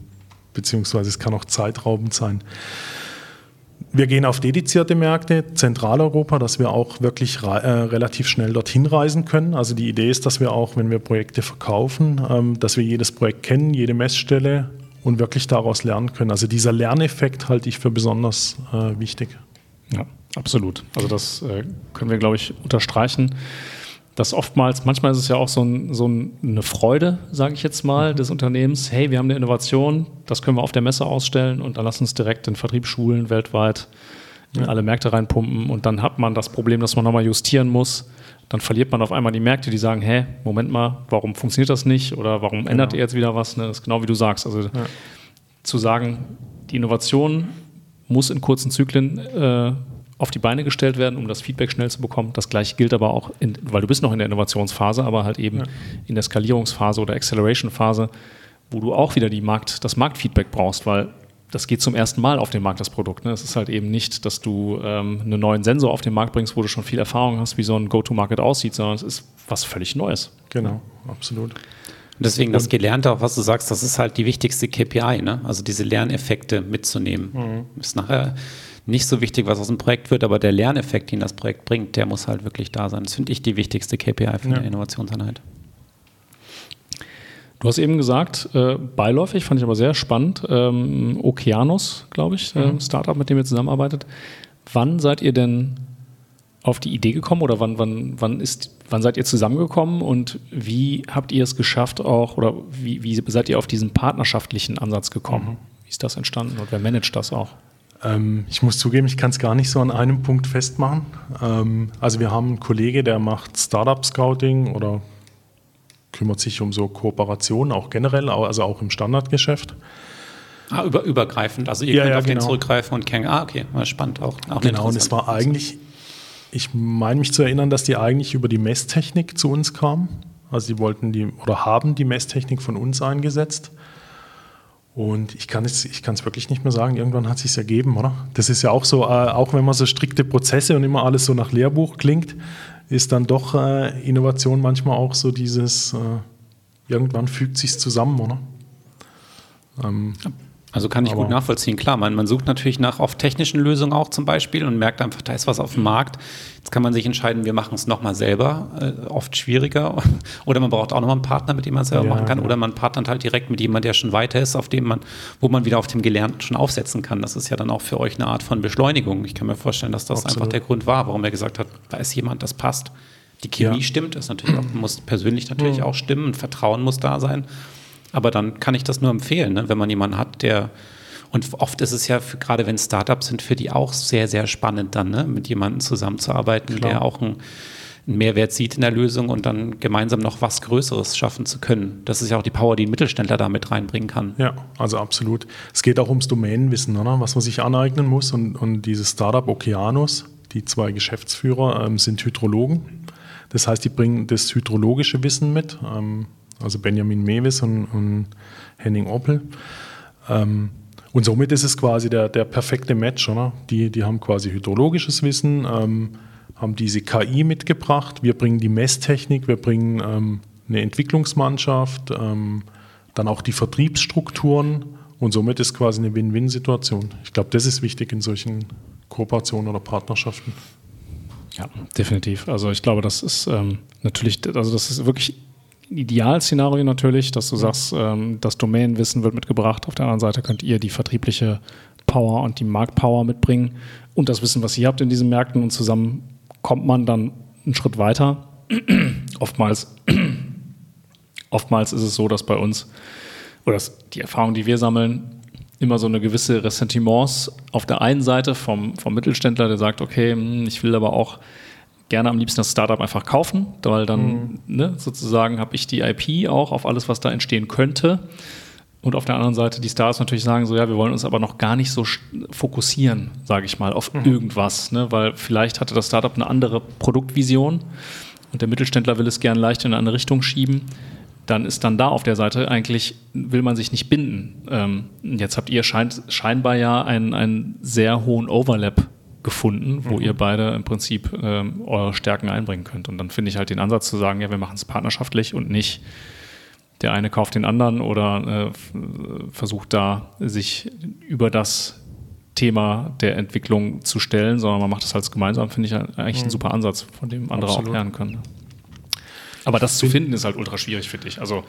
beziehungsweise es kann auch zeitraubend sein. Wir gehen auf dedizierte Märkte, Zentraleuropa, dass wir auch wirklich äh, relativ schnell dorthin reisen können. Also die Idee ist, dass wir auch, wenn wir Projekte verkaufen, ähm, dass wir jedes Projekt kennen, jede Messstelle und wirklich daraus lernen können. Also dieser Lerneffekt halte ich für besonders äh, wichtig. Ja, absolut. Also das äh, können wir, glaube ich, unterstreichen dass oftmals, manchmal ist es ja auch so, ein, so eine Freude, sage ich jetzt mal, des Unternehmens. Hey, wir haben eine Innovation, das können wir auf der Messe ausstellen und dann lass uns direkt den Vertrieb schulen weltweit in alle Märkte reinpumpen und dann hat man das Problem, dass man nochmal justieren muss. Dann verliert man auf einmal die Märkte, die sagen, hä, Moment mal, warum funktioniert das nicht oder warum genau. ändert ihr jetzt wieder was? Ne? Das ist genau wie du sagst. Also ja. zu sagen, die Innovation muss in kurzen Zyklen äh, auf die Beine gestellt werden, um das Feedback schnell zu bekommen. Das gleiche gilt aber auch, in, weil du bist noch in der Innovationsphase, aber halt eben ja. in der Skalierungsphase oder Acceleration-Phase, wo du auch wieder die Markt, das Marktfeedback brauchst, weil das geht zum ersten Mal auf den Markt, das Produkt. Ne? Es ist halt eben nicht, dass du ähm, einen neuen Sensor auf den Markt bringst, wo du schon viel Erfahrung hast, wie so ein Go-to-Market aussieht, sondern es ist was völlig Neues. Genau, absolut. Deswegen das Gelernte, auch was du sagst, das ist halt die wichtigste KPI, ne? also diese Lerneffekte mitzunehmen. Mhm. Ist nachher nicht so wichtig, was aus dem Projekt wird, aber der Lerneffekt, den das Projekt bringt, der muss halt wirklich da sein. Das finde ich die wichtigste KPI für ja. eine Innovationseinheit. Du hast eben gesagt, äh, beiläufig, fand ich aber sehr spannend, ähm, Okeanos, glaube ich, äh, Mhm. Startup, mit dem ihr zusammenarbeitet. Wann seid ihr denn auf die Idee gekommen oder wann, wann, wann, ist, wann seid ihr zusammengekommen und wie habt ihr es geschafft auch oder wie, wie seid ihr auf diesen partnerschaftlichen Ansatz gekommen? Mhm. Wie ist das entstanden und wer managt das auch? Ähm, ich muss zugeben, ich kann es gar nicht so an einem Punkt festmachen. Ähm, also wir haben einen Kollege, der macht Startup Scouting oder kümmert sich um so Kooperationen, auch generell, also auch im Standardgeschäft. Ah, über, übergreifend. Also ihr Ja, könnt ja, auf den genau. zurückgreifen und kennen. Ah, okay, war spannend auch. auch Genau, und es war eigentlich, ich meine mich zu erinnern, dass die eigentlich über die Messtechnik zu uns kamen. Also die wollten die oder haben die Messtechnik von uns eingesetzt. Und ich kann es ich kann es wirklich nicht mehr sagen, irgendwann hat es sich ergeben, oder? Das ist ja auch so, äh, auch wenn man so strikte Prozesse und immer alles so nach Lehrbuch klingt, ist dann doch äh, Innovation manchmal auch so dieses, äh, irgendwann fügt sich zusammen, oder? Ähm, Also kann ich Aber- gut nachvollziehen. Klar, man, man sucht natürlich nach oft technischen Lösungen auch zum Beispiel und merkt einfach, da ist was auf dem Markt. Jetzt kann man sich entscheiden, wir machen es nochmal selber, äh, oft schwieriger. Oder man braucht auch nochmal einen Partner, mit dem man es selber Ja, machen kann. Oder man partnert halt direkt mit jemandem, der schon weiter ist, auf dem man, wo man wieder auf dem Gelernten schon aufsetzen kann. Das ist ja dann auch für euch eine Art von Beschleunigung. Ich kann mir vorstellen, dass das Absolut. einfach der Grund war, warum er gesagt hat, da ist jemand, das passt. Die Chemie Ja. stimmt, das natürlich auch, muss persönlich natürlich auch stimmen, und Vertrauen muss da sein. Aber dann kann ich das nur empfehlen, ne? wenn man jemanden hat, der und oft ist es ja, für, gerade wenn Startups sind, für die auch sehr, sehr spannend dann, ne? mit jemandem zusammenzuarbeiten, Klar. der auch einen, einen Mehrwert sieht in der Lösung und dann gemeinsam noch was Größeres schaffen zu können. Das ist ja auch die Power, die ein Mittelständler da mit reinbringen kann. Ja, also absolut. Es geht auch ums Domänenwissen, oder? was man sich aneignen muss. Und, und dieses Startup Okeanos, die zwei Geschäftsführer, ähm, sind Hydrologen. Das heißt, die bringen das hydrologische Wissen mit. Ähm, also Benjamin Mewis und, und Henning Oppel. Ähm, und somit ist es quasi der, der perfekte Match. Oder? Die, die haben quasi hydrologisches Wissen, ähm, haben diese KI mitgebracht. Wir bringen die Messtechnik, wir bringen ähm, eine Entwicklungsmannschaft, ähm, dann auch die Vertriebsstrukturen. Und somit ist quasi eine Win-Win-Situation. Ich glaube, das ist wichtig in solchen Kooperationen oder Partnerschaften. Ja, definitiv. Also ich glaube, das ist ähm, natürlich, also das ist wirklich Idealszenario natürlich, dass du sagst, ähm, das Domänenwissen wird mitgebracht. Auf der anderen Seite könnt ihr die vertriebliche Power und die Marktpower mitbringen und das Wissen, was ihr habt in diesen Märkten und zusammen kommt man dann einen Schritt weiter. oftmals, oftmals ist es so, dass bei uns oder dass die Erfahrung, die wir sammeln, immer so eine gewisse Ressentiments auf der einen Seite vom, vom Mittelständler, der sagt, okay, hm, ich will aber auch gerne am liebsten das Startup einfach kaufen, weil dann ne, sozusagen habe ich die IP auch auf alles, was da entstehen könnte. Und auf der anderen Seite die Stars natürlich sagen so, ja, wir wollen uns aber noch gar nicht so fokussieren, sage ich mal, auf irgendwas, ne? weil vielleicht hatte das Startup eine andere Produktvision und der Mittelständler will es gern leicht in eine andere Richtung schieben. Dann ist dann da auf der Seite eigentlich, will man sich nicht binden. Ähm, jetzt habt ihr scheint, scheinbar ja einen, einen sehr hohen Overlap gefunden, wo ihr beide im Prinzip ähm, eure Stärken einbringen könnt. Und dann finde ich halt den Ansatz zu sagen, ja, wir machen es partnerschaftlich und nicht der eine kauft den anderen oder äh, versucht da sich über das Thema der Entwicklung zu stellen, sondern man macht das als gemeinsam, finde ich eigentlich ein super Ansatz, von dem andere Absolut. auch lernen können. Aber das zu finden ist halt ultra schwierig, finde ich. Also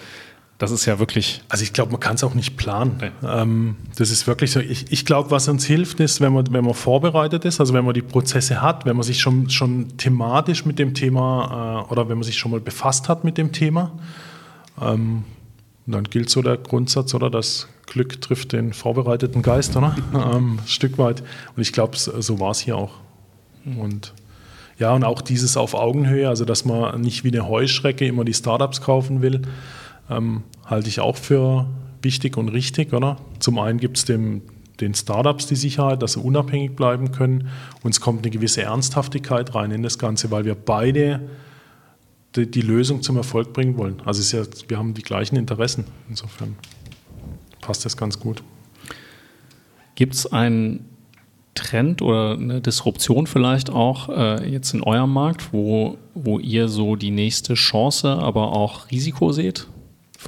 das ist ja wirklich, Also ich glaube, man kann es auch nicht planen. Ähm, das ist wirklich so. Ich, ich glaube, was uns hilft, ist, wenn man, wenn man vorbereitet ist, also wenn man die Prozesse hat, wenn man sich schon, schon thematisch mit dem Thema äh, oder wenn man sich schon mal befasst hat mit dem Thema. Ähm, dann gilt so der Grundsatz, oder das Glück trifft den vorbereiteten Geist, oder? ähm, ein Stück weit. Und ich glaube, so so war es hier auch. Und ja, und auch dieses auf Augenhöhe, also dass man nicht wie eine Heuschrecke immer die Startups kaufen will, ähm, halte ich auch für wichtig und richtig, oder? Zum einen gibt es den Startups die Sicherheit, dass sie unabhängig bleiben können. Und es kommt eine gewisse Ernsthaftigkeit rein in das Ganze, weil wir beide die, die Lösung zum Erfolg bringen wollen. Also ja, wir haben die gleichen Interessen. Insofern passt das ganz gut. gibt es einen Trend oder eine Disruption vielleicht auch äh, jetzt in eurem Markt, wo, wo ihr so die nächste Chance, aber auch Risiko seht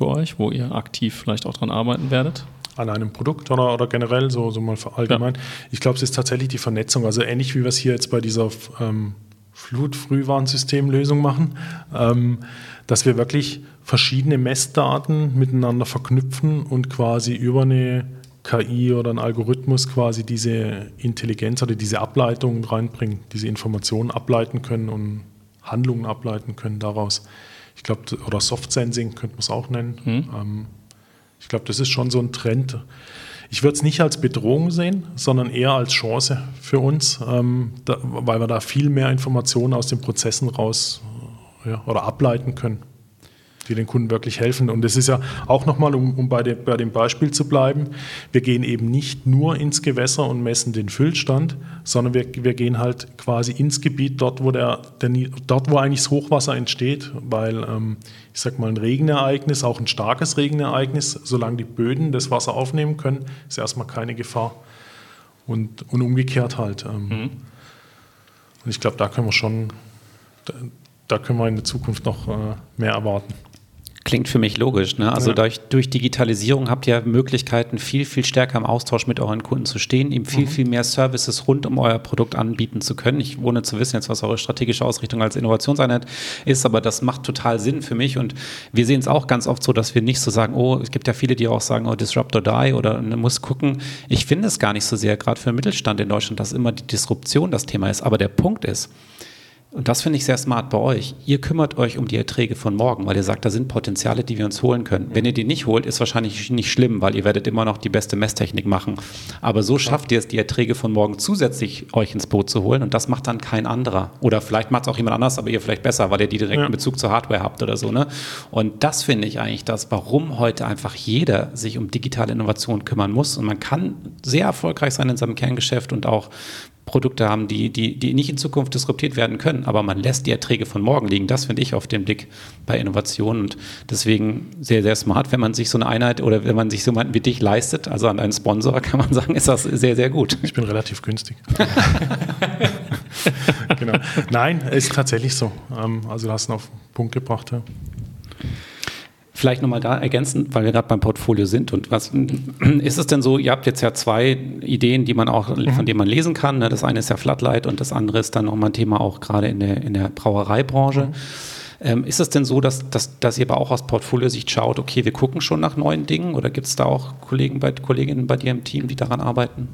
für euch, wo ihr aktiv vielleicht auch dran arbeiten werdet? An einem Produkt oder, oder generell, so, so mal allgemein. Ich glaube, es ist tatsächlich die Vernetzung. Also ähnlich wie wir es hier jetzt bei dieser ähm, Flutfrühwarnsystemlösung machen, ähm, dass wir wirklich verschiedene Messdaten miteinander verknüpfen und quasi über eine KI oder einen Algorithmus quasi diese Intelligenz oder diese Ableitungen reinbringen, diese Informationen ableiten können und Handlungen ableiten können daraus. Ich glaube, oder Soft Sensing könnte man es auch nennen. Mhm. Ähm, ich glaube, das ist schon so ein Trend. Ich würde es nicht als Bedrohung sehen, sondern eher als Chance für uns, ähm, da, weil wir da viel mehr Informationen aus den Prozessen raus ja, oder ableiten können die den Kunden wirklich helfen. Und es ist ja auch nochmal, um, um bei, de, bei, dem Beispiel zu bleiben, wir gehen eben nicht nur ins Gewässer und messen den Füllstand, sondern wir, wir gehen halt quasi ins Gebiet dort, wo, der, der dort, wo eigentlich das Hochwasser entsteht, weil ähm, ich sag mal ein Regenereignis, auch ein starkes Regenereignis, solange die Böden das Wasser aufnehmen können, ist erstmal keine Gefahr. Und, und umgekehrt halt. Ähm, mhm. Und ich glaube, da können wir schon, da, da, können wir in der Zukunft noch äh, mehr erwarten. Klingt für mich logisch. Ne? Also ja. durch, durch, Digitalisierung habt ihr Möglichkeiten, viel, viel stärker im Austausch mit euren Kunden zu stehen, ihm viel, mhm. viel mehr Services rund um euer Produkt anbieten zu können. Ich wohne zu wissen jetzt, was eure strategische Ausrichtung als Innovationseinheit ist, aber das macht total Sinn für mich. Und wir sehen es auch ganz oft so, dass wir nicht so sagen, oh, es gibt ja viele, die auch sagen, oh, disrupt or die oder ne, muss gucken. Ich finde es gar nicht so sehr, gerade für den Mittelstand in Deutschland, dass immer die Disruption das Thema ist. Aber der Punkt ist, und das finde ich sehr smart bei euch. Ihr kümmert euch um die Erträge von morgen, weil ihr sagt, da sind Potenziale, die wir uns holen können. Wenn ihr die nicht holt, ist wahrscheinlich nicht schlimm, weil ihr werdet immer noch die beste Messtechnik machen. Aber so schafft ihr es, die Erträge von morgen zusätzlich euch ins Boot zu holen und das macht dann kein anderer. Oder vielleicht macht es auch jemand anders, aber ihr vielleicht besser, weil ihr die direkten ja. Bezug zur Hardware habt oder so. Ne? Und das finde ich eigentlich das, warum heute einfach jeder sich um digitale Innovation kümmern muss. Und man kann sehr erfolgreich sein in seinem Kerngeschäft und auch Produkte haben, die, die, die nicht in Zukunft disruptiert werden können, aber man lässt die Erträge von morgen liegen. Das finde ich auf den Blick bei Innovationen und deswegen sehr, sehr smart, wenn man sich so eine Einheit oder wenn man sich so jemanden wie dich leistet, also an einen Sponsor, kann man sagen, ist das sehr, sehr gut. Ich bin relativ günstig. genau. Nein, ist tatsächlich so. Ähm, also du hast ihn auf den Punkt gebracht. Ja. Vielleicht nochmal da ergänzend, weil wir gerade beim Portfolio sind. Und was ist es denn so? Ihr habt jetzt ja zwei Ideen, die man auch, mhm. von denen man lesen kann. Ne? Das eine ist ja Flatlight und das andere ist dann nochmal ein Thema auch gerade in der, in der Brauereibranche. Mhm. Ähm, ist es denn so, dass, dass, dass ihr aber auch aus Portfoliosicht schaut, okay, wir gucken schon nach neuen Dingen oder gibt es da auch Kollegen bei, Kolleginnen bei dir im Team, die daran arbeiten?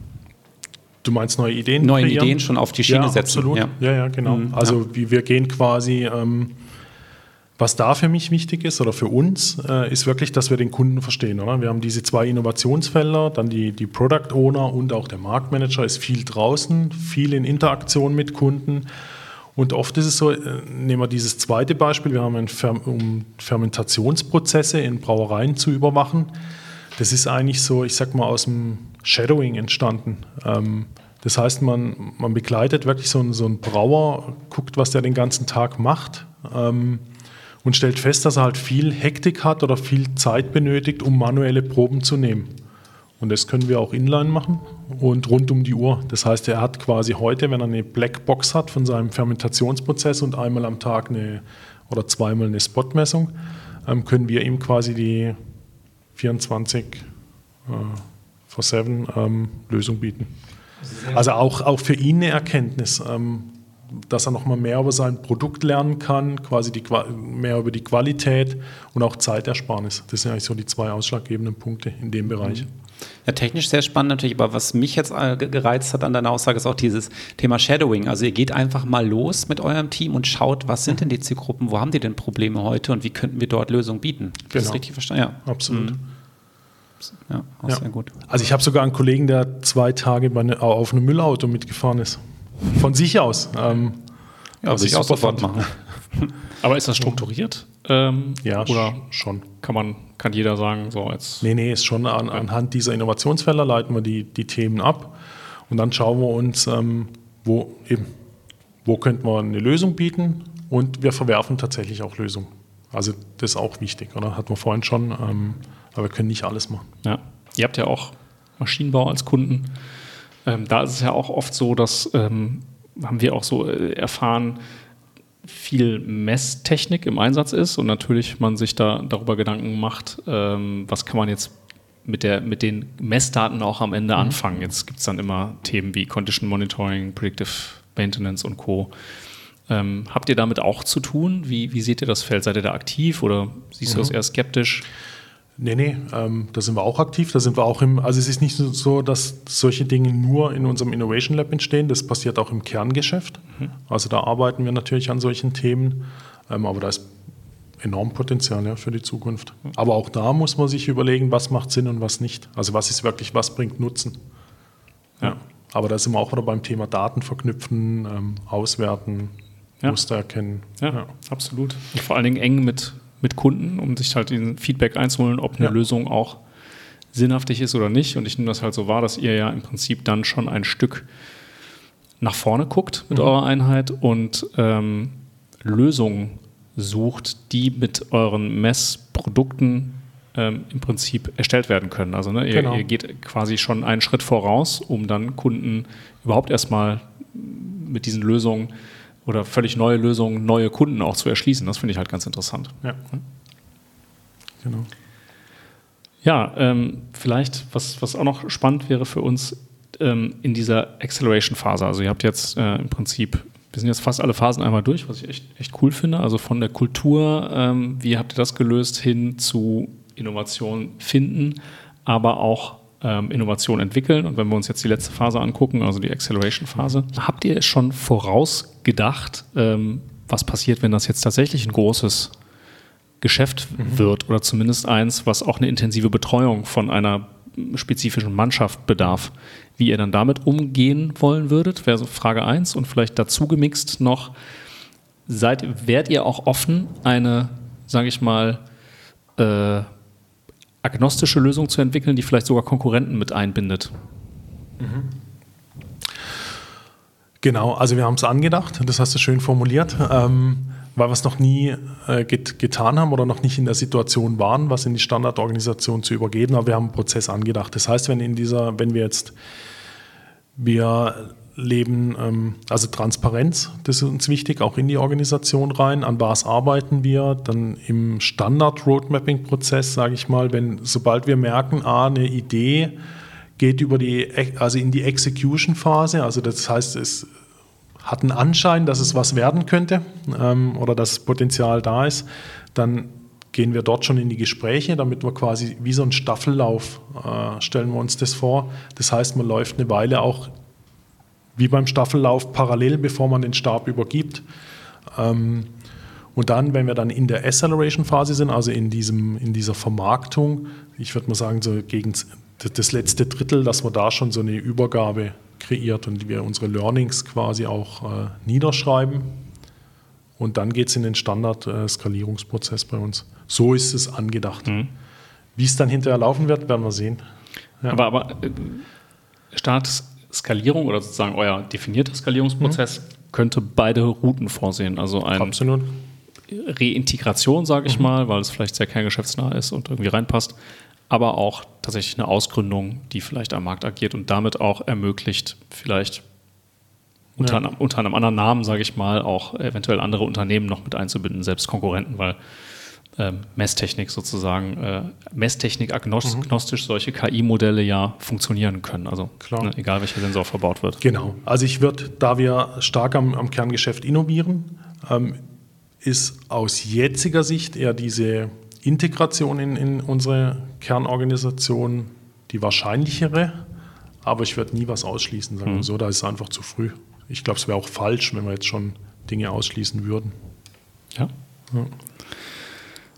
Du meinst neue Ideen? Neue Ideen schon auf die Schiene ja, setzen. Absolut. Ja, ja, ja genau. Mhm, also ja. wir gehen quasi ähm, was da für mich wichtig ist oder für uns, äh, ist wirklich, dass wir den Kunden verstehen. Oder? Wir haben diese zwei Innovationsfelder, dann die, die Product Owner und auch der Marktmanager ist viel draußen, viel in Interaktion mit Kunden. Und oft ist es so, äh, nehmen wir dieses zweite Beispiel, wir haben Fer um Fermentationsprozesse in Brauereien zu überwachen. Das ist eigentlich so, ich sag mal, aus dem Shadowing entstanden. Ähm, das heißt, man, man begleitet wirklich so einen, so einen Brauer, guckt, was der den ganzen Tag macht. Ähm, und stellt fest, dass er halt viel Hektik hat oder viel Zeit benötigt, um manuelle Proben zu nehmen. Und das können wir auch inline machen und rund um die Uhr. Das heißt, er hat quasi heute, wenn er eine Blackbox hat von seinem Fermentationsprozess und einmal am Tag eine oder zweimal eine Spotmessung, ähm, können wir ihm quasi die 24 äh, vor 7 ähm, Lösung bieten. Also auch, auch für ihn eine Erkenntnis. Ähm, dass er nochmal mehr über sein Produkt lernen kann, quasi die, mehr über die Qualität und auch Zeitersparnis. Das sind eigentlich so die zwei ausschlaggebenden Punkte in dem Bereich. Mhm. Ja, technisch sehr spannend natürlich, aber was mich jetzt äh, gereizt hat an deiner Aussage, ist auch dieses Thema Shadowing. Also ihr geht einfach mal los mit eurem Team und schaut, was sind denn die Zielgruppen, wo haben die denn Probleme heute und wie könnten wir dort Lösungen bieten? Das genau. ist richtig verstanden. Ja, absolut. Mhm. Ja, auch ja. sehr gut. Also ich habe sogar einen Kollegen, der zwei Tage ne, auf einem Müllauto mitgefahren ist. Von sich aus. Ähm, ja, was ich auch sofort machen. Aber ist das strukturiert? Ähm, ja, oder schon. Kann man, kann jeder sagen, so als. Nee, nee, ist schon an, anhand dieser Innovationsfelder leiten wir die, die Themen ab und dann schauen wir uns, ähm, wo eben, wo könnten wir eine Lösung bieten und wir verwerfen tatsächlich auch Lösungen. Also das ist auch wichtig, oder? Hatten wir vorhin schon, ähm, aber wir können nicht alles machen. Ja. Ihr habt ja auch Maschinenbau als Kunden. Ähm, da ist es ja auch oft so, dass ähm, haben wir auch so äh, erfahren, viel Messtechnik im Einsatz ist und natürlich man sich da darüber Gedanken macht, ähm, was kann man jetzt mit, der, mit den Messdaten auch am Ende mhm. anfangen. Jetzt gibt es dann immer Themen wie Condition Monitoring, Predictive Maintenance und Co. Ähm, habt ihr damit auch zu tun? Wie, wie seht ihr das Feld? Seid ihr da aktiv oder siehst du das eher skeptisch? Nee, nee, ähm, da sind wir auch aktiv. Da sind wir auch im, also es ist nicht so, dass solche Dinge nur in unserem Innovation Lab entstehen. Das passiert auch im Kerngeschäft. Mhm. Also da arbeiten wir natürlich an solchen Themen. Ähm, aber da ist enorm Potenzial ja, für die Zukunft. Aber auch da muss man sich überlegen, was macht Sinn und was nicht. Also was ist wirklich, was bringt Nutzen. Ja. Aber da sind wir auch wieder beim Thema Daten verknüpfen, ähm, auswerten, ja. Muster erkennen. Ja, ja, absolut. Und vor allen Dingen eng mit, mit Kunden, um sich halt diesen Feedback einzuholen, ob eine ja. Lösung auch sinnhaftig ist oder nicht. Und ich nehme das halt so wahr, dass ihr ja im Prinzip dann schon ein Stück nach vorne guckt mit mhm. eurer Einheit und ähm, Lösungen sucht, die mit euren Messprodukten ähm, im Prinzip erstellt werden können. Also ne, ihr, genau. ihr, geht quasi schon einen Schritt voraus, um dann Kunden überhaupt erstmal mit diesen Lösungen oder völlig neue Lösungen, neue Kunden auch zu erschließen. Das finde ich halt ganz interessant. Ja. Genau. Ja, ähm, vielleicht, was, was auch noch spannend wäre für uns ähm, in dieser Acceleration-Phase. Also ihr habt jetzt äh, im Prinzip wir sind jetzt fast alle Phasen einmal durch, was ich echt, echt cool finde. Also von der Kultur, ähm, wie habt ihr das gelöst, hin zu Innovation finden, aber auch ähm, Innovation entwickeln. Und wenn wir uns jetzt die letzte Phase angucken, also die Acceleration-Phase, habt ihr schon vorausgedacht, ähm, was passiert, wenn das jetzt tatsächlich ein großes Geschäft mhm. wird oder zumindest eins, was auch eine intensive Betreuung von einer spezifischen Mannschaft bedarf. Wie ihr dann damit umgehen wollen würdet, wäre so Frage 1 und vielleicht dazu gemixt noch, seid, wärt ihr auch offen, eine, sage ich mal, äh, agnostische Lösung zu entwickeln, die vielleicht sogar Konkurrenten mit einbindet? Mhm. Genau, also wir haben es angedacht, das hast du schön formuliert. Ähm, weil wir es noch nie äh, get getan haben oder noch nicht in der Situation waren, was in die Standardorganisation zu übergeben. Aber wir haben einen Prozess angedacht. Das heißt, wenn in dieser, wenn wir jetzt, wir leben, ähm, also Transparenz, das ist uns wichtig, auch in die Organisation rein. An was arbeiten wir? Dann im Standard-Roadmapping-Prozess, sage ich mal, wenn, sobald wir merken, ah, eine Idee geht über die, also in die Execution-Phase, also das heißt, es hat einen Anschein, dass es was werden könnte ähm, oder dass Potenzial da ist, dann gehen wir dort schon in die Gespräche, damit wir quasi wie so ein Staffellauf äh, stellen wir uns das vor. Das heißt, man läuft eine Weile auch wie beim Staffellauf parallel, bevor man den Stab übergibt. Ähm, und dann, wenn wir dann in der Acceleration-Phase sind, also in, diesem, in dieser Vermarktung, ich würde mal sagen, so gegen das letzte Drittel, dass wir da schon so eine Übergabe kreiert und wir unsere Learnings quasi auch äh, niederschreiben. Und dann geht es in den Standard-Skalierungsprozess äh, bei uns. So ist es angedacht. Mhm. Wie es dann hinterher laufen wird, werden wir sehen. Ja. Aber, aber äh, Startskalierung oder sozusagen euer definierter Skalierungsprozess mhm. könnte beide Routen vorsehen. Also ein Absolut. Reintegration, sage ich mhm. mal, weil es vielleicht sehr kerngeschäftsnah ist und irgendwie reinpasst aber auch tatsächlich eine Ausgründung, die vielleicht am Markt agiert und damit auch ermöglicht, vielleicht unter, ja. einem, unter einem anderen Namen, sage ich mal, auch eventuell andere Unternehmen noch mit einzubinden, selbst Konkurrenten, weil ähm, Messtechnik sozusagen, äh, Messtechnik agnostisch mhm. solche KI-Modelle ja funktionieren können. Also ne, egal welcher Sensor verbaut wird. Genau. Also ich würde, da wir stark am, am Kerngeschäft innovieren, ähm, ist aus jetziger Sicht eher diese Integration in, in unsere Kernorganisation die wahrscheinlichere, aber ich würde nie was ausschließen, sagen wir mhm. so, da ist es einfach zu früh. Ich glaube, es wäre auch falsch, wenn wir jetzt schon Dinge ausschließen würden. Ja. Ja,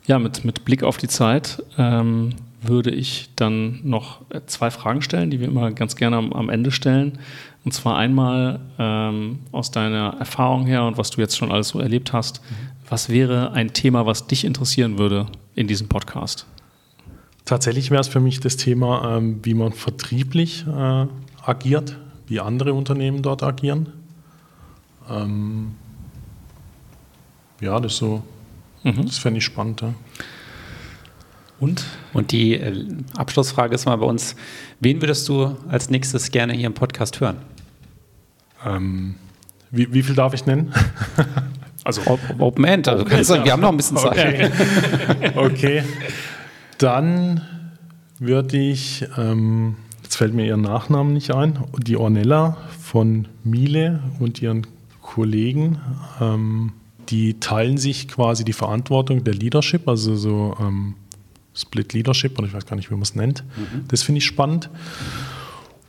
ja mit, mit Blick auf die Zeit ähm, würde ich dann noch zwei Fragen stellen, die wir immer ganz gerne am, am Ende stellen. Und zwar einmal ähm, aus deiner Erfahrung her und was du jetzt schon alles so erlebt hast. Mhm. Was wäre ein Thema, was dich interessieren würde in diesem Podcast? Tatsächlich wäre es für mich das Thema, ähm, wie man vertrieblich äh, agiert, wie andere Unternehmen dort agieren. Ähm, ja, das so, mhm. das fände ich spannend. Ja. Und? Und die äh, Abschlussfrage ist mal bei uns: Wen würdest du als nächstes gerne hier im Podcast hören? Ähm, wie, wie viel darf ich nennen? Also Open End, also Open End, wir haben noch ein bisschen Zeit. Okay, okay. dann würde ich, ähm, jetzt fällt mir ihren Nachnamen nicht ein, die Ornella von Miele und ihren Kollegen, ähm, die teilen sich quasi die Verantwortung der Leadership, also so ähm, Split Leadership, oder ich weiß gar nicht, wie man es nennt. Mhm. Das finde ich spannend.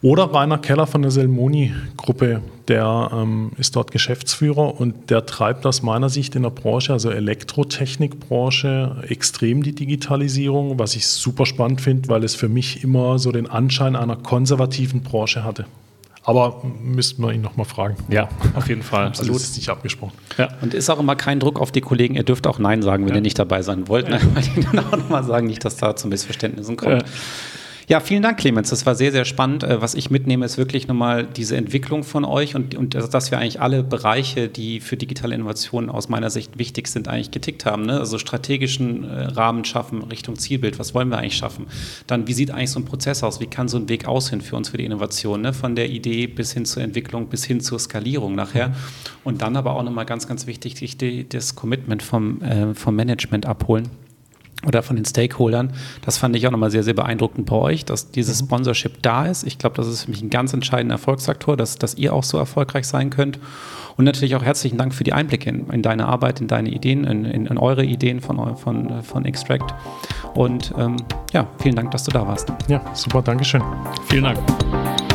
Oder Rainer Keller von der Selmoni-Gruppe, der ähm, ist dort Geschäftsführer und der treibt aus meiner Sicht in der Branche, also Elektrotechnikbranche, extrem die Digitalisierung, was ich super spannend finde, weil es für mich immer so den Anschein einer konservativen Branche hatte. Aber müssten wir ihn nochmal fragen. Ja, auf jeden Fall. Also das ist nicht abgesprochen. Ja. Und ist auch immer kein Druck auf die Kollegen, ihr dürft auch Nein sagen, wenn ja. ihr nicht dabei sein wollt. Ne? Weil die dann auch nochmal sagen, nicht, dass da zu Missverständnissen kommt. Ja. Vielen Dank, Clemens. Das war sehr, sehr spannend. Äh, was ich mitnehme, ist wirklich nochmal diese Entwicklung von euch und, und dass wir eigentlich alle Bereiche, die für digitale Innovationen aus meiner Sicht wichtig sind, eigentlich getickt haben. Ne? Also strategischen äh, Rahmen schaffen Richtung Zielbild. Was wollen wir eigentlich schaffen? Dann, wie sieht eigentlich so ein Prozess aus? Wie kann so ein Weg aussehen für uns für die Innovation? Ne? Von der Idee bis hin zur Entwicklung, bis hin zur Skalierung nachher. Mhm. Und dann aber auch nochmal ganz, ganz wichtig, das Commitment vom, äh, vom Management abholen oder von den Stakeholdern. Das fand ich auch nochmal sehr, sehr beeindruckend bei euch, dass dieses mhm. Sponsorship da ist. Ich glaube, das ist für mich ein ganz entscheidender Erfolgsfaktor, dass, dass ihr auch so erfolgreich sein könnt. Und natürlich auch herzlichen Dank für die Einblicke in, in deine Arbeit, in deine Ideen, in, in, in, eure Ideen von, von, von Extract. Und ähm, ja, vielen Dank, dass du da warst. Ja, super, Dankeschön. Vielen Dank.